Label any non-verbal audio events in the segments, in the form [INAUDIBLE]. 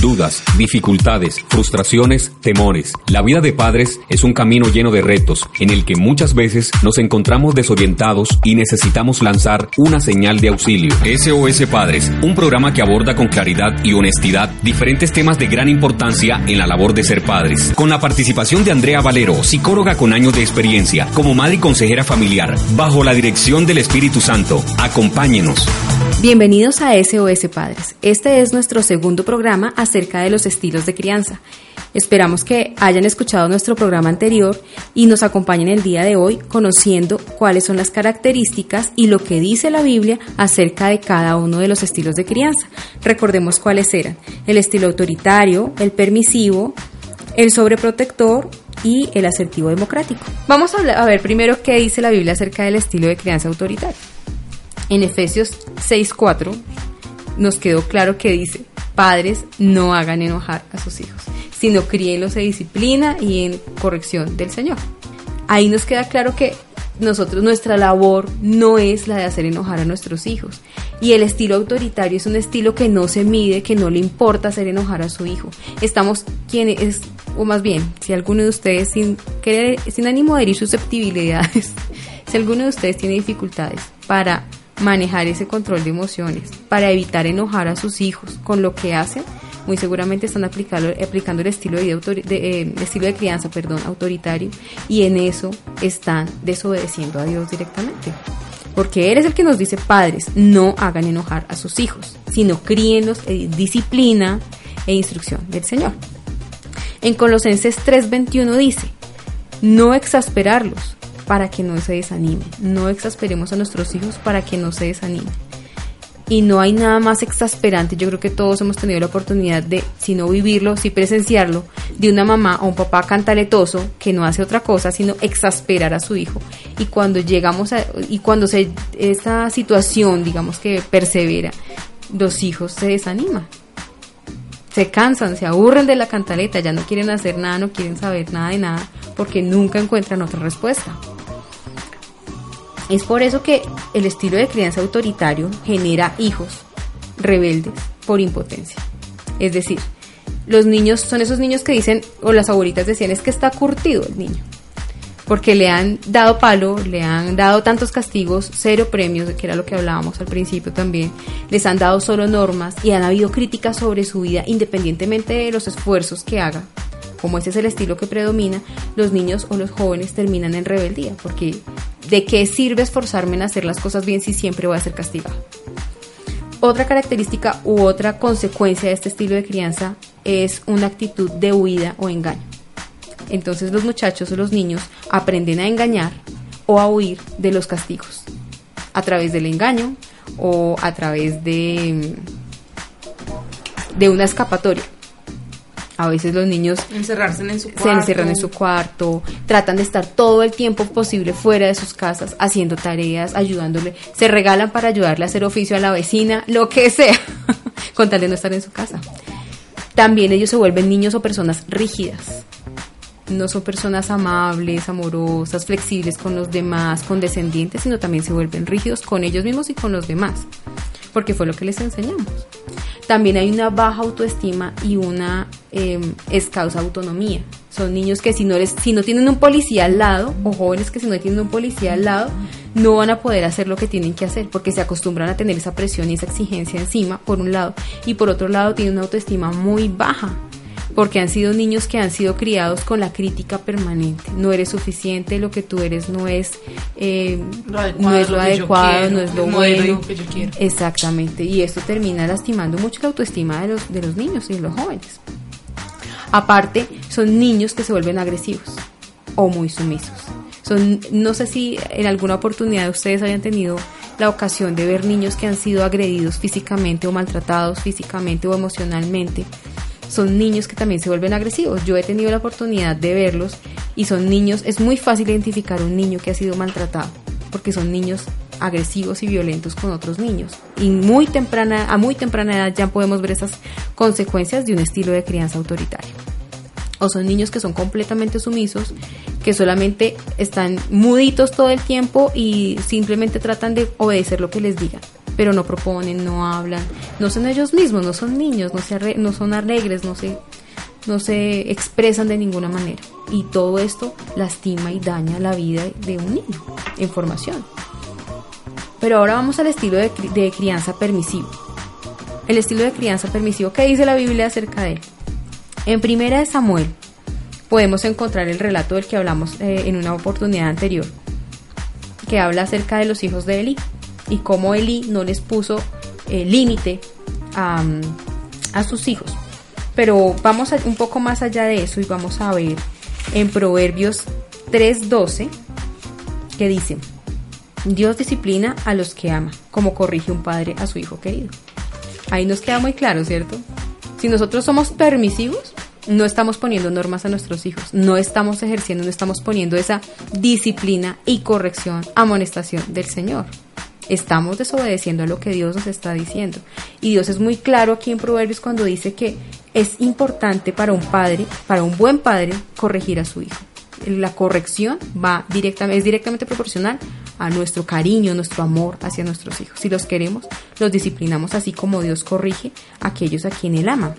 dudas, dificultades, frustraciones, temores. La vida de padres es un camino lleno de retos en el que muchas veces nos encontramos desorientados y necesitamos lanzar una señal de auxilio. SOS Padres, un programa que aborda con claridad y honestidad diferentes temas de gran importancia en la labor de ser padres. Con la participación de Andrea Valero, psicóloga con años de experiencia, como madre y consejera familiar, bajo la dirección del Espíritu Santo. Acompáñenos. Bienvenidos a SOS Padres. Este es nuestro segundo programa acerca de los estilos de crianza. Esperamos que hayan escuchado nuestro programa anterior y nos acompañen el día de hoy conociendo cuáles son las características y lo que dice la Biblia acerca de cada uno de los estilos de crianza. Recordemos cuáles eran el estilo autoritario, el permisivo, el sobreprotector y el asertivo democrático. Vamos a ver primero qué dice la Biblia acerca del estilo de crianza autoritario. En Efesios 6:4 nos quedó claro que dice, padres no hagan enojar a sus hijos, sino críenlos en disciplina y en corrección del Señor. Ahí nos queda claro que nosotros, nuestra labor no es la de hacer enojar a nuestros hijos. Y el estilo autoritario es un estilo que no se mide, que no le importa hacer enojar a su hijo. Estamos quienes, o más bien, si alguno de ustedes sin querer, sin ánimo de herir susceptibilidades, [LAUGHS] si alguno de ustedes tiene dificultades para manejar ese control de emociones para evitar enojar a sus hijos con lo que hacen, muy seguramente están aplicando, aplicando el estilo de, eh, estilo de crianza perdón, autoritario y en eso están desobedeciendo a Dios directamente. Porque Él es el que nos dice, padres, no hagan enojar a sus hijos, sino críenlos en disciplina e instrucción del Señor. En Colosenses 3:21 dice, no exasperarlos, para que no se desanimen. No exasperemos a nuestros hijos para que no se desanimen. Y no hay nada más exasperante, yo creo que todos hemos tenido la oportunidad de, si no vivirlo, si presenciarlo, de una mamá o un papá cantaletoso que no hace otra cosa sino exasperar a su hijo. Y cuando llegamos a, y cuando se, esa situación, digamos que persevera, los hijos se desaniman se cansan, se aburren de la cantaleta, ya no quieren hacer nada, no quieren saber nada de nada, porque nunca encuentran otra respuesta. Es por eso que el estilo de crianza autoritario genera hijos rebeldes por impotencia. Es decir, los niños son esos niños que dicen, o las abuelitas decían, es que está curtido el niño. Porque le han dado palo, le han dado tantos castigos, cero premios, que era lo que hablábamos al principio también. Les han dado solo normas y han habido críticas sobre su vida independientemente de los esfuerzos que haga como ese es el estilo que predomina, los niños o los jóvenes terminan en rebeldía, porque ¿de qué sirve esforzarme en hacer las cosas bien si siempre voy a ser castigado? Otra característica u otra consecuencia de este estilo de crianza es una actitud de huida o engaño. Entonces los muchachos o los niños aprenden a engañar o a huir de los castigos a través del engaño o a través de, de una escapatoria. A veces los niños Encerrarse en su se encierran en su cuarto, tratan de estar todo el tiempo posible fuera de sus casas, haciendo tareas, ayudándole, se regalan para ayudarle a hacer oficio a la vecina, lo que sea, [LAUGHS] con tal de no estar en su casa. También ellos se vuelven niños o personas rígidas. No son personas amables, amorosas, flexibles con los demás, condescendientes, sino también se vuelven rígidos con ellos mismos y con los demás, porque fue lo que les enseñamos también hay una baja autoestima y una eh, escasa autonomía. Son niños que si no, les, si no tienen un policía al lado, o jóvenes que si no tienen un policía al lado, no van a poder hacer lo que tienen que hacer, porque se acostumbran a tener esa presión y esa exigencia encima, por un lado, y por otro lado tienen una autoestima muy baja porque han sido niños que han sido criados con la crítica permanente. No eres suficiente, lo que tú eres no es, eh, lo adecuado, no es lo, adecuado, no es lo bueno. Que yo quiero. Exactamente, y esto termina lastimando mucho la autoestima de los, de los niños y de los jóvenes. Aparte, son niños que se vuelven agresivos o muy sumisos. Son, no sé si en alguna oportunidad ustedes hayan tenido la ocasión de ver niños que han sido agredidos físicamente o maltratados físicamente o emocionalmente son niños que también se vuelven agresivos. Yo he tenido la oportunidad de verlos y son niños, es muy fácil identificar un niño que ha sido maltratado, porque son niños agresivos y violentos con otros niños. Y muy temprana, a muy temprana edad ya podemos ver esas consecuencias de un estilo de crianza autoritario. O son niños que son completamente sumisos, que solamente están muditos todo el tiempo y simplemente tratan de obedecer lo que les digan pero no proponen, no hablan, no son ellos mismos, no son niños, no, se no son alegres, no se, no se expresan de ninguna manera. Y todo esto lastima y daña la vida de un niño en formación. Pero ahora vamos al estilo de, crianza permisivo. El estilo de crianza permisivo, ¿qué dice la Biblia acerca de él? En primera de Samuel podemos encontrar el relato del que hablamos eh, en una oportunidad anterior, que habla acerca de los hijos de Eli y cómo Eli no les puso límite a, a, sus hijos. Pero vamos un poco más allá de eso y vamos a ver en Proverbios 3:12 que dice, Dios disciplina a los que ama, como corrige un padre a su hijo querido. Ahí nos queda muy claro, ¿cierto? Si nosotros somos permisivos, no estamos poniendo normas a nuestros hijos, no estamos ejerciendo, no estamos poniendo esa disciplina y corrección, amonestación del Señor. Estamos desobedeciendo a lo que Dios nos está diciendo. Y Dios es muy claro aquí en Proverbios cuando dice que es importante para un padre, para un buen padre, corregir a su hijo. La corrección va directamente, es directamente proporcional a nuestro cariño, nuestro amor hacia nuestros hijos. Si los queremos, los disciplinamos así como Dios corrige a aquellos a quien Él ama.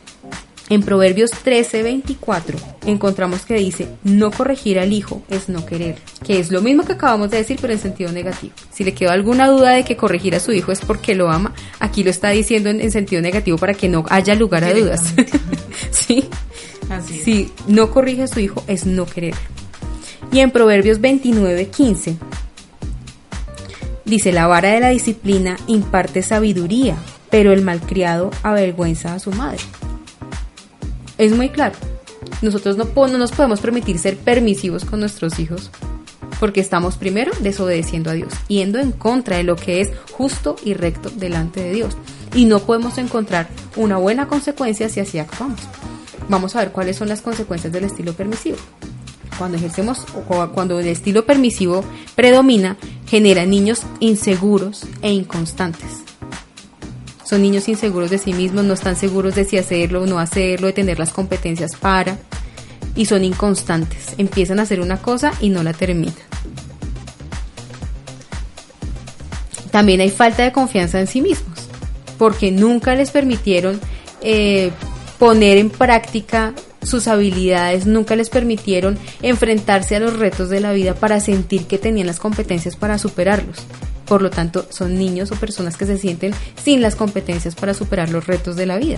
En Proverbios 13:24 encontramos que dice, no corregir al hijo es no querer, que es lo mismo que acabamos de decir pero en sentido negativo. Si le quedó alguna duda de que corregir a su hijo es porque lo ama, aquí lo está diciendo en, sentido negativo para que no haya lugar a dudas. [LAUGHS] sí, Así si no corrige a su hijo es no querer. Y en Proverbios 29:15 dice, la vara de la disciplina imparte sabiduría, pero el malcriado avergüenza a su madre. Es muy claro. Nosotros no, no nos podemos permitir ser permisivos con nuestros hijos porque estamos primero desobedeciendo a Dios, yendo en contra de lo que es justo y recto delante de Dios. Y no podemos encontrar una buena consecuencia si así actuamos. Vamos a ver cuáles son las consecuencias del estilo permisivo. Cuando ejercemos o cuando el estilo permisivo predomina, genera niños inseguros e inconstantes son niños inseguros de sí mismos, no están seguros de si hacerlo o no hacerlo, de tener las competencias para, y son inconstantes. Empiezan a hacer una cosa y no la terminan. También hay falta de confianza en sí mismos, porque nunca les permitieron eh, poner en práctica sus habilidades, nunca les permitieron enfrentarse a los retos de la vida para sentir que tenían las competencias para superarlos. Por lo tanto, son niños o personas que se sienten sin las competencias para superar los retos de la vida.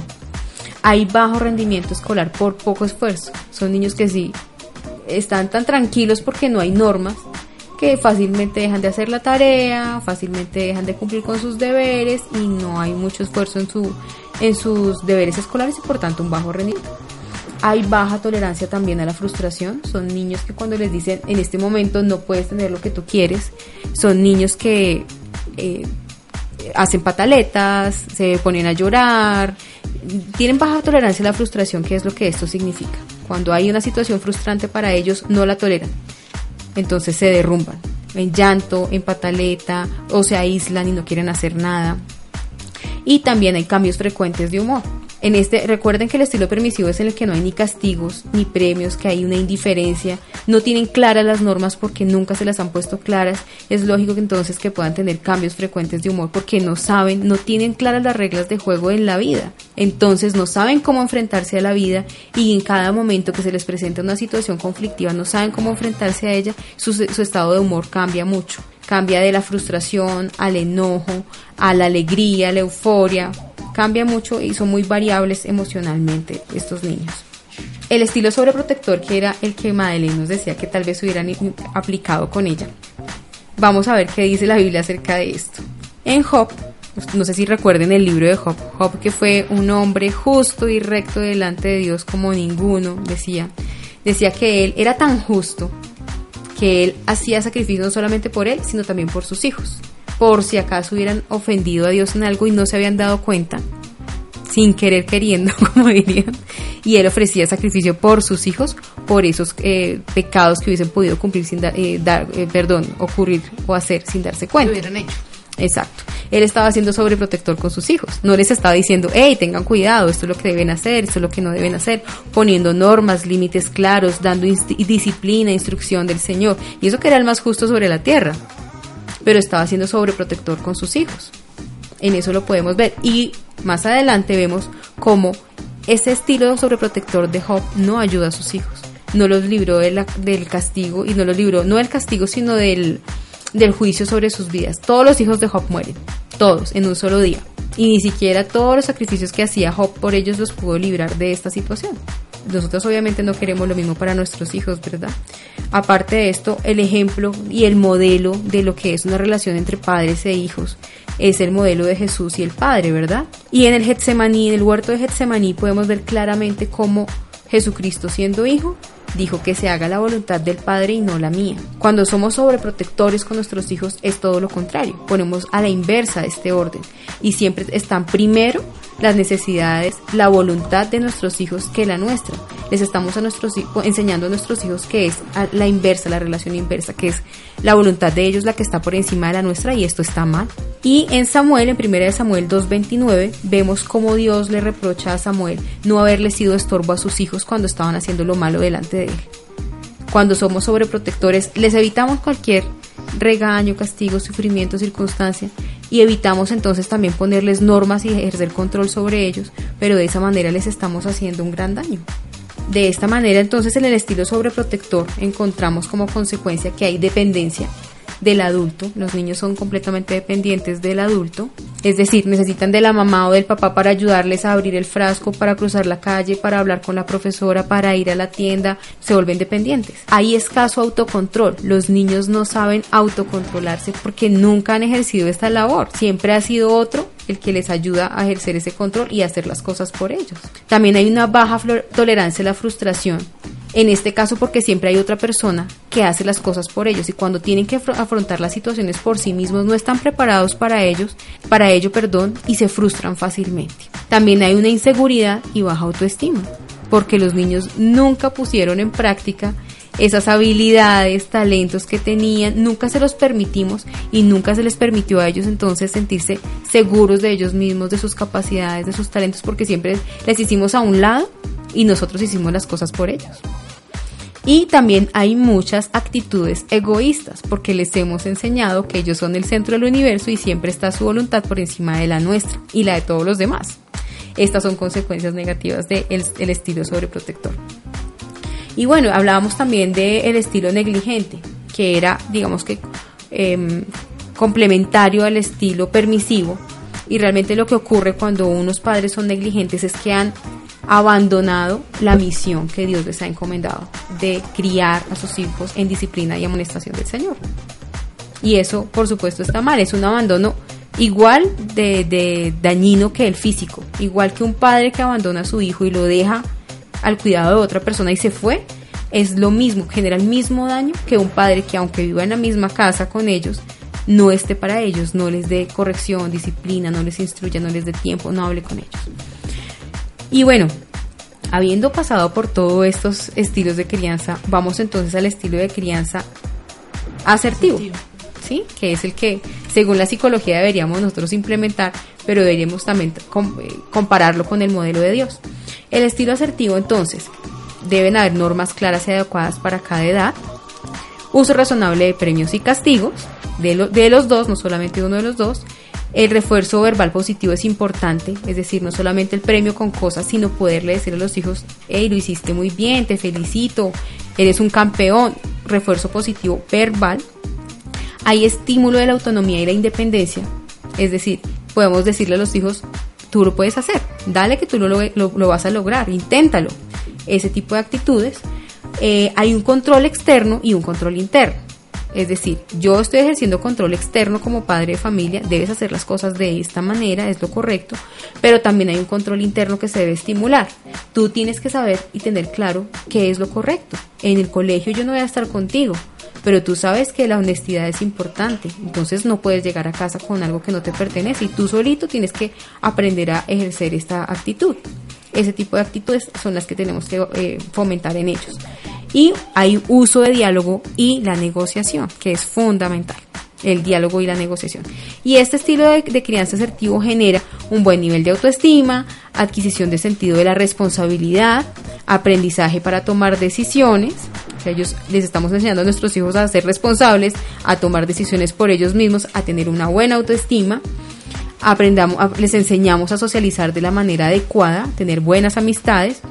Hay bajo rendimiento escolar por poco esfuerzo. Son niños que sí están tan tranquilos porque no hay normas que fácilmente dejan de hacer la tarea, fácilmente dejan de cumplir con sus deberes y no hay mucho esfuerzo en, su, en sus deberes escolares y por tanto un bajo rendimiento. Hay baja tolerancia también a la frustración. Son niños que cuando les dicen en este momento no puedes tener lo que tú quieres, son niños que eh, hacen pataletas, se ponen a llorar, tienen baja tolerancia a la frustración, ¿qué es lo que esto significa? Cuando hay una situación frustrante para ellos, no la toleran. Entonces se derrumban en llanto, en pataleta, o se aíslan y no quieren hacer nada. Y también hay cambios frecuentes de humor. En este, recuerden que el estilo permisivo es en el que no hay ni castigos ni premios, que hay una indiferencia, no tienen claras las normas porque nunca se las han puesto claras. Es lógico que entonces que puedan tener cambios frecuentes de humor porque no saben, no tienen claras las reglas de juego en la vida. Entonces no saben cómo enfrentarse a la vida y en cada momento que se les presenta una situación conflictiva no saben cómo enfrentarse a ella, su, su estado de humor cambia mucho. Cambia de la frustración al enojo, a la alegría, a la euforia, Cambia mucho y son muy variables emocionalmente estos niños. El estilo sobreprotector, que era el que Madeleine nos decía que tal vez hubieran aplicado con ella. Vamos a ver qué dice la Biblia acerca de esto. En Job, no sé si recuerden el libro de Job, Job que fue un hombre justo y recto delante de Dios como ninguno, decía. Decía que él era tan justo que él hacía sacrificio no solamente por él, sino también por sus hijos por si acaso hubieran ofendido a Dios en algo y no se habían dado cuenta, sin querer queriendo, [LAUGHS] como dirían, y él ofrecía sacrificio por sus hijos, por esos eh, pecados que hubiesen podido cumplir sin eh, dar, eh, perdón, ocurrir o hacer sin darse cuenta. Lo hubieran hecho. Exacto. Él estaba siendo sobreprotector con sus hijos. No les estaba diciendo, hey, tengan cuidado, esto es lo que deben hacer, esto es lo que no deben hacer, poniendo normas, límites claros, dando disciplina, instrucción del Señor. Y eso que era el más justo sobre la tierra pero estaba siendo sobreprotector con sus hijos. En eso lo podemos ver. Y más adelante vemos cómo ese estilo sobreprotector de Job no ayuda a sus hijos. No los libró del castigo y no los libró, no del castigo, sino del, del juicio sobre sus vidas. Todos los hijos de Job mueren, todos, en un solo día. Y ni siquiera todos los sacrificios que hacía Job por ellos los pudo librar de esta situación. Nosotros obviamente no queremos lo mismo para nuestros hijos, ¿verdad? Aparte de esto, el ejemplo y el modelo de lo que es una relación entre padres e hijos es el modelo de Jesús y el Padre, ¿verdad? Y en el Getsemaní, en el huerto de Getsemaní, podemos ver claramente cómo Jesucristo siendo hijo dijo que se haga la voluntad del Padre y no la mía. Cuando somos sobreprotectores con nuestros hijos es todo lo contrario, ponemos a la inversa este orden y siempre están primero las necesidades, la voluntad de nuestros hijos que la nuestra. Les estamos a nuestros enseñando a nuestros hijos que es la inversa, la relación inversa, que es la voluntad de ellos la que está por encima de la nuestra y esto está mal. Y en Samuel, en 1 Samuel 2.29, vemos cómo Dios le reprocha a Samuel no haberle sido estorbo a sus hijos cuando estaban haciendo lo malo delante de él. Cuando somos sobreprotectores, les evitamos cualquier regaño, castigo, sufrimiento, circunstancia y evitamos entonces también ponerles normas y ejercer control sobre ellos, pero de esa manera les estamos haciendo un gran daño. De esta manera entonces en el estilo sobreprotector encontramos como consecuencia que hay dependencia del adulto. Los niños son completamente dependientes del adulto. Es decir, necesitan de la mamá o del papá para ayudarles a abrir el frasco, para cruzar la calle, para hablar con la profesora, para ir a la tienda. Se vuelven dependientes. Hay escaso autocontrol. Los niños no saben autocontrolarse porque nunca han ejercido esta labor. Siempre ha sido otro el que les ayuda a ejercer ese control y hacer las cosas por ellos. También hay una baja tolerancia a la frustración en este caso porque siempre hay otra persona que hace las cosas por ellos y cuando tienen que afrontar las situaciones por sí mismos no están preparados para ellos, para ello, perdón, y se frustran fácilmente. También hay una inseguridad y baja autoestima, porque los niños nunca pusieron en práctica esas habilidades, talentos que tenían, nunca se los permitimos y nunca se les permitió a ellos entonces sentirse seguros de ellos mismos, de sus capacidades, de sus talentos, porque siempre les hicimos a un lado y nosotros hicimos las cosas por ellos. Y también hay muchas actitudes egoístas, porque les hemos enseñado que ellos son el centro del universo y siempre está su voluntad por encima de la nuestra y la de todos los demás. Estas son consecuencias negativas del el estilo sobreprotector. Y bueno, hablábamos también del estilo negligente, que era, digamos que, em, complementario al estilo permisivo. Y realmente lo que ocurre cuando unos padres son negligentes es que han abandonado la misión que Dios les ha encomendado de criar a sus hijos en disciplina y amonestación del Señor. Y eso, por supuesto, está mal, es un abandono igual de, dañino que el físico, igual que un padre que abandona a su hijo y lo deja al cuidado de otra persona y se fue, es lo mismo, genera el mismo daño que un padre que aunque viva en la misma casa con ellos, no esté para ellos, no les dé corrección, disciplina, no les instruya, no les dé tiempo, no hable con ellos. Y bueno, habiendo pasado por todos estos estilos de crianza, vamos entonces al estilo de crianza asertivo, ¿sí? Que es el que, según la psicología, deberíamos nosotros implementar, pero deberíamos también eh, compararlo con el modelo de Dios. El estilo asertivo, entonces, deben haber normas claras y adecuadas para cada edad, uso razonable de premios y castigos, de, de los dos, no solamente uno de los dos, el refuerzo verbal positivo es importante, es decir, no solamente el premio con cosas, sino poderle decir a los hijos, hey, lo hiciste muy bien, te felicito, eres un campeón. Refuerzo positivo verbal. Hay estímulo de la autonomía y la independencia, es decir, podemos decirle a los hijos, tú lo puedes hacer, dale que tú lo, lo, vas a lograr, inténtalo. Ese tipo de actitudes. Eh, hay un control externo y un control interno. Es decir, yo estoy ejerciendo control externo como padre de familia, debes hacer las cosas de esta manera, es lo correcto, pero también hay un control interno que se debe estimular. Tú tienes que saber y tener claro qué es lo correcto. En el colegio yo no voy a estar contigo, pero tú sabes que la honestidad es importante, entonces no puedes llegar a casa con algo que no te pertenece y tú solito tienes que aprender a ejercer esta actitud. Ese tipo de actitudes son las que tenemos que eh, fomentar en ellos. Y hay uso de diálogo y la negociación, que es fundamental el diálogo y la negociación. Y este estilo de, crianza asertivo genera un buen nivel de autoestima, adquisición de sentido de la responsabilidad, aprendizaje para tomar decisiones. ellos les estamos enseñando a nuestros hijos a ser responsables, a tomar decisiones por ellos mismos, a tener una buena autoestima, aprendamos, les enseñamos a socializar de la manera adecuada, tener buenas amistades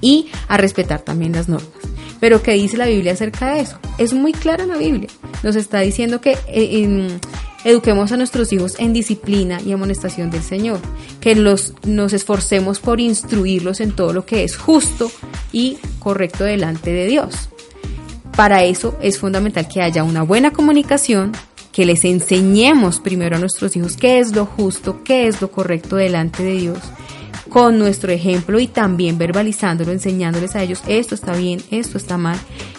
y a respetar también las normas. Pero ¿qué dice la Biblia acerca de eso? Es muy clara la Biblia. Nos está diciendo que eh, eduquemos a nuestros hijos en disciplina y amonestación del Señor, que los, nos esforcemos por instruirlos en todo lo que es justo y correcto delante de Dios. Para eso es fundamental que haya una buena comunicación, que les enseñemos primero a nuestros hijos qué es lo justo, qué es lo correcto delante de Dios con nuestro ejemplo y también verbalizándolo, enseñándoles a ellos esto está bien, esto está mal,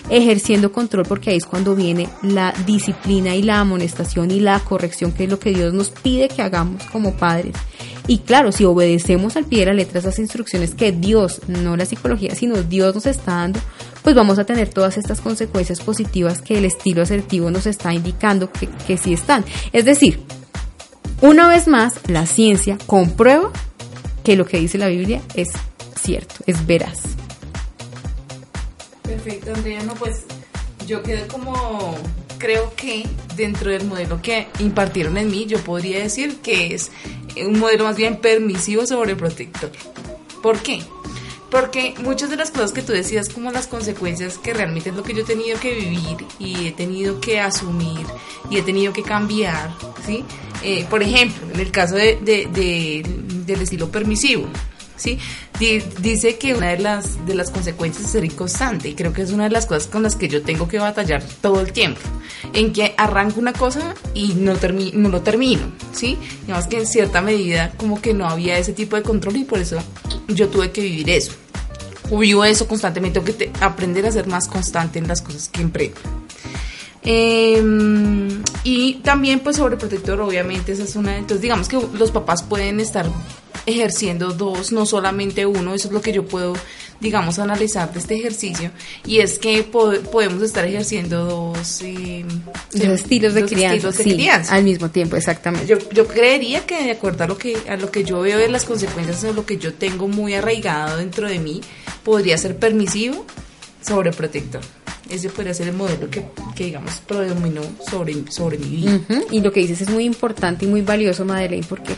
ejerciendo control porque ahí es cuando viene la disciplina y la amonestación y la corrección, que es lo que Dios nos pide que hagamos como padres. Y claro, si obedecemos al pie de la letra esas instrucciones que Dios, no la psicología, sino Dios nos está dando, pues vamos a tener todas estas consecuencias positivas que el estilo asertivo nos está indicando que, que sí están. Es decir, una vez más, la ciencia comprueba que lo que dice la Biblia es cierto, es veraz. Perfecto, Andrea. No, pues yo quedé como, creo que dentro del modelo que impartieron en mí, yo podría decir que es un modelo más bien permisivo sobre protector. ¿Por qué? Porque muchas de las cosas que tú decías, como las consecuencias que realmente es lo que yo he tenido que vivir y he tenido que asumir y he tenido que cambiar, ¿sí? Eh, por ejemplo, en el caso de, del estilo permisivo, ¿sí? dice que una de las, de las consecuencias es ser inconstante y creo que es una de las cosas con las que yo tengo que batallar todo el tiempo, en que arranco una cosa y no, no lo termino, ¿sí? Digamos que en cierta medida como que no había ese tipo de control y por eso yo tuve que vivir eso. Vivo eso constantemente, tengo que aprender a ser más constante en las cosas que emprendo. Em, y también pues sobreprotector, obviamente, esa es una... Entonces digamos que los papás pueden estar ejerciendo dos, no solamente uno, eso es lo que yo puedo, digamos, analizar de este ejercicio, y es que podemos estar ejerciendo dos, em, estilos, de, crianza, al mismo tiempo, exactamente. Yo, yo creería que de acuerdo a lo que, a lo que yo veo de las consecuencias de lo que yo tengo muy arraigado dentro de mí, podría ser permisivo sobreprotector ese podría ser el modelo que, que digamos, predominó sobre, sobre mi vida. Y lo que dices es muy importante y muy valioso, Madeleine, porque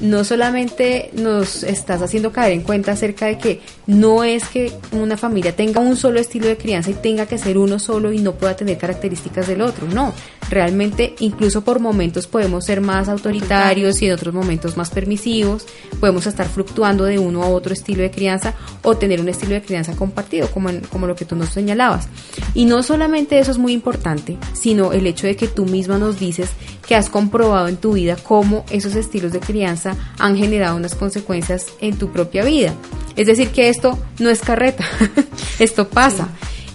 no solamente nos estás haciendo caer en cuenta acerca de que no es que una familia tenga un solo estilo de crianza y tenga que ser uno solo y no pueda tener características del otro, no, realmente incluso por momentos podemos ser más autoritarios y en otros momentos más permisivos, podemos estar fluctuando de uno a otro estilo de crianza o tener un estilo de crianza compartido, como, como lo que tú nos señalabas. Y no solamente eso es muy importante, sino el hecho de que tú misma nos dices que has comprobado en tu vida cómo esos estilos de crianza han generado unas consecuencias en tu propia vida. Es decir, que esto no es carreta, [LAUGHS] esto pasa.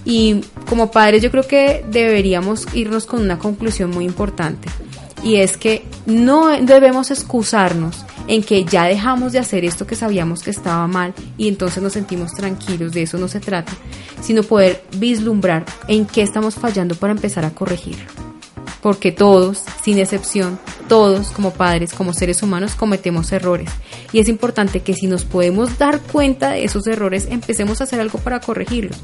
Y como padres yo creo que deberíamos irnos con una conclusión muy importante. Y es que no debemos excusarnos en que ya dejamos de hacer esto que sabíamos que estaba mal y entonces nos sentimos tranquilos, de eso no se trata, sino poder vislumbrar en qué estamos fallando para empezar a corregirlo porque todos, sin excepción, todos como padres, como seres humanos, cometemos errores. Y es importante que si nos podemos dar cuenta de esos errores, empecemos a hacer algo para corregirlos.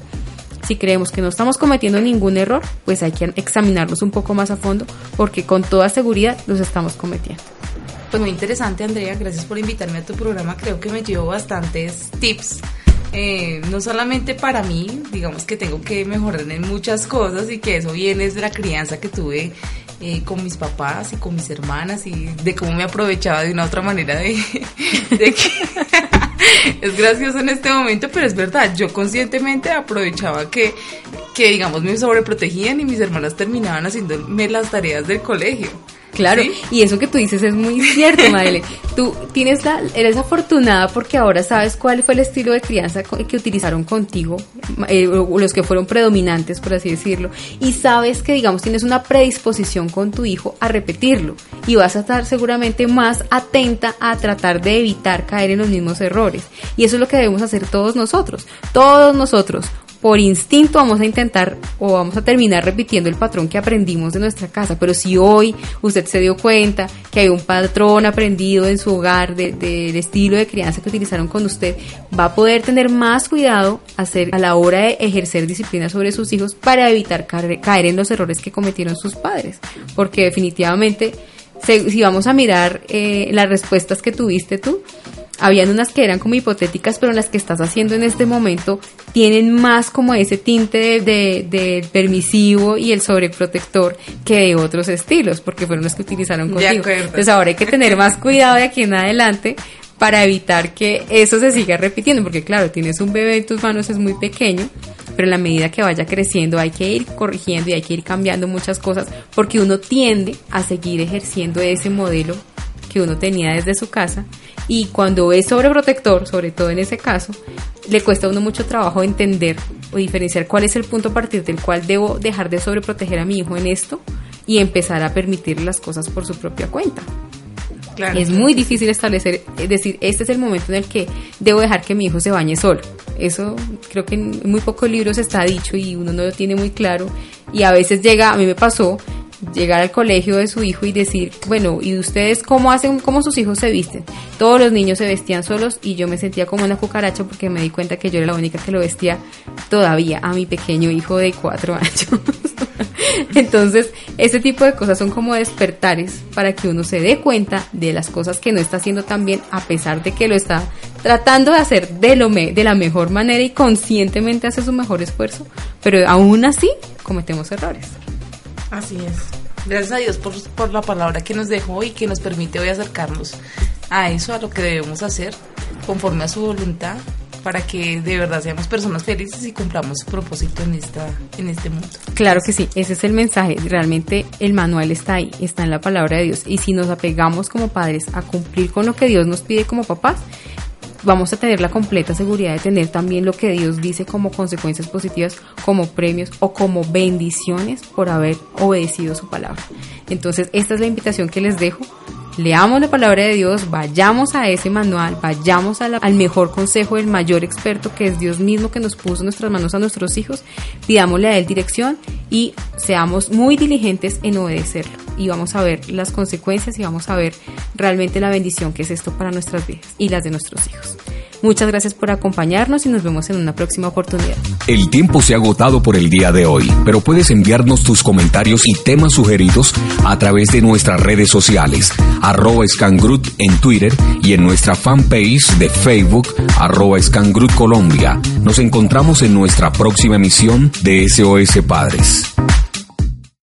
Si creemos que no estamos cometiendo ningún error, pues hay que examinarlos un poco más a fondo, porque con toda seguridad los estamos cometiendo. Pues muy interesante, Andrea. Gracias por invitarme a tu programa. Creo que me llevo bastantes tips eh, no solamente para mí, digamos que tengo que mejorar en muchas cosas y que eso viene de la crianza que tuve eh, con mis papás y con mis hermanas y de cómo me aprovechaba de una otra manera de, [LAUGHS] que [LAUGHS] es gracioso en este momento, pero es verdad, yo conscientemente aprovechaba que, que digamos me sobreprotegían y mis hermanas terminaban haciéndome las tareas del colegio. Claro, y eso que tú dices es muy cierto, [LAUGHS] Madeleine. Tú tienes la, eres afortunada porque ahora sabes cuál fue el estilo de crianza que utilizaron contigo, eh, los que fueron predominantes, por así decirlo, y sabes que, digamos, tienes una predisposición con tu hijo a repetirlo y vas a estar seguramente más atenta a tratar de evitar caer en los mismos errores. Y eso es lo que debemos hacer todos nosotros, todos nosotros por instinto vamos a intentar o vamos a terminar repitiendo el patrón que aprendimos de nuestra casa. Pero si hoy usted se dio cuenta que hay un patrón aprendido en su hogar del de, estilo de crianza que utilizaron con usted, va a poder tener más cuidado hacer, a la hora de ejercer disciplina sobre sus hijos para evitar caer, en los errores que cometieron sus padres. Porque definitivamente si vamos a mirar eh, las respuestas que tuviste tú, habían unas que eran como hipotéticas, pero las que estás haciendo en este momento tienen más como ese tinte de, permisivo y el sobreprotector que de otros estilos, porque fueron los que utilizaron contigo. Entonces ahora hay que tener más cuidado de aquí en adelante para evitar que eso se siga repitiendo, porque claro, tienes un bebé en tus manos, es muy pequeño, pero en la medida que vaya creciendo hay que ir corrigiendo y hay que ir cambiando muchas cosas, porque uno tiende a seguir ejerciendo ese modelo que uno tenía desde su casa y cuando es sobreprotector, sobre todo en ese caso, le cuesta a uno mucho trabajo entender o diferenciar cuál es el punto a partir del cual debo dejar de sobreproteger a mi hijo en esto y empezar a permitir las cosas por su propia cuenta. Es muy difícil establecer, es decir, este es el momento en el que debo dejar que mi hijo se bañe solo. Eso creo que en muy pocos libros está dicho y uno no lo tiene muy claro. Y a veces llega, a mí me pasó, llegar al colegio de su hijo y decir, bueno, ¿y ustedes cómo hacen, cómo sus hijos se visten? Todos los niños se vestían solos y yo me sentía como una cucaracha porque me di cuenta que yo era la única que lo vestía todavía a mi pequeño hijo de cuatro [LAUGHS] años. Entonces, ese tipo de cosas son como despertares para que uno se dé cuenta de las cosas que no está haciendo tan bien, a pesar de que lo está tratando de hacer de, lo me, de la mejor manera y conscientemente hace su mejor esfuerzo, pero aún así cometemos errores. Así es. Gracias a Dios por, por la palabra que nos dejó y que nos permite hoy acercarnos a eso, a lo que debemos hacer conforme a su voluntad para que de verdad seamos personas felices y cumplamos su propósito en esta en este mundo. Claro que sí, ese es el mensaje. Realmente el manual está ahí, está en la palabra de Dios y si nos apegamos como padres a cumplir con lo que Dios nos pide como papás, vamos a tener la completa seguridad de tener también lo que Dios dice como consecuencias positivas, como premios o como bendiciones por haber obedecido su palabra. Entonces, esta es la invitación que les dejo leamos la palabra de Dios, vayamos a ese manual, vayamos al mejor consejo del mayor experto que es Dios mismo que nos puso nuestras manos a nuestros hijos, pidámosle a Él dirección y seamos muy diligentes en obedecerlo. Y vamos a ver las consecuencias y vamos a ver realmente la bendición que es esto para nuestras vidas y las de nuestros hijos. Muchas gracias por acompañarnos y nos vemos en una próxima oportunidad. El tiempo se ha agotado por el día de hoy, pero puedes enviarnos tus comentarios y temas sugeridos a través de nuestras redes sociales, arroba en Twitter y en nuestra fanpage de Facebook, arroba Colombia. Nos encontramos en nuestra próxima emisión de SOS Padres.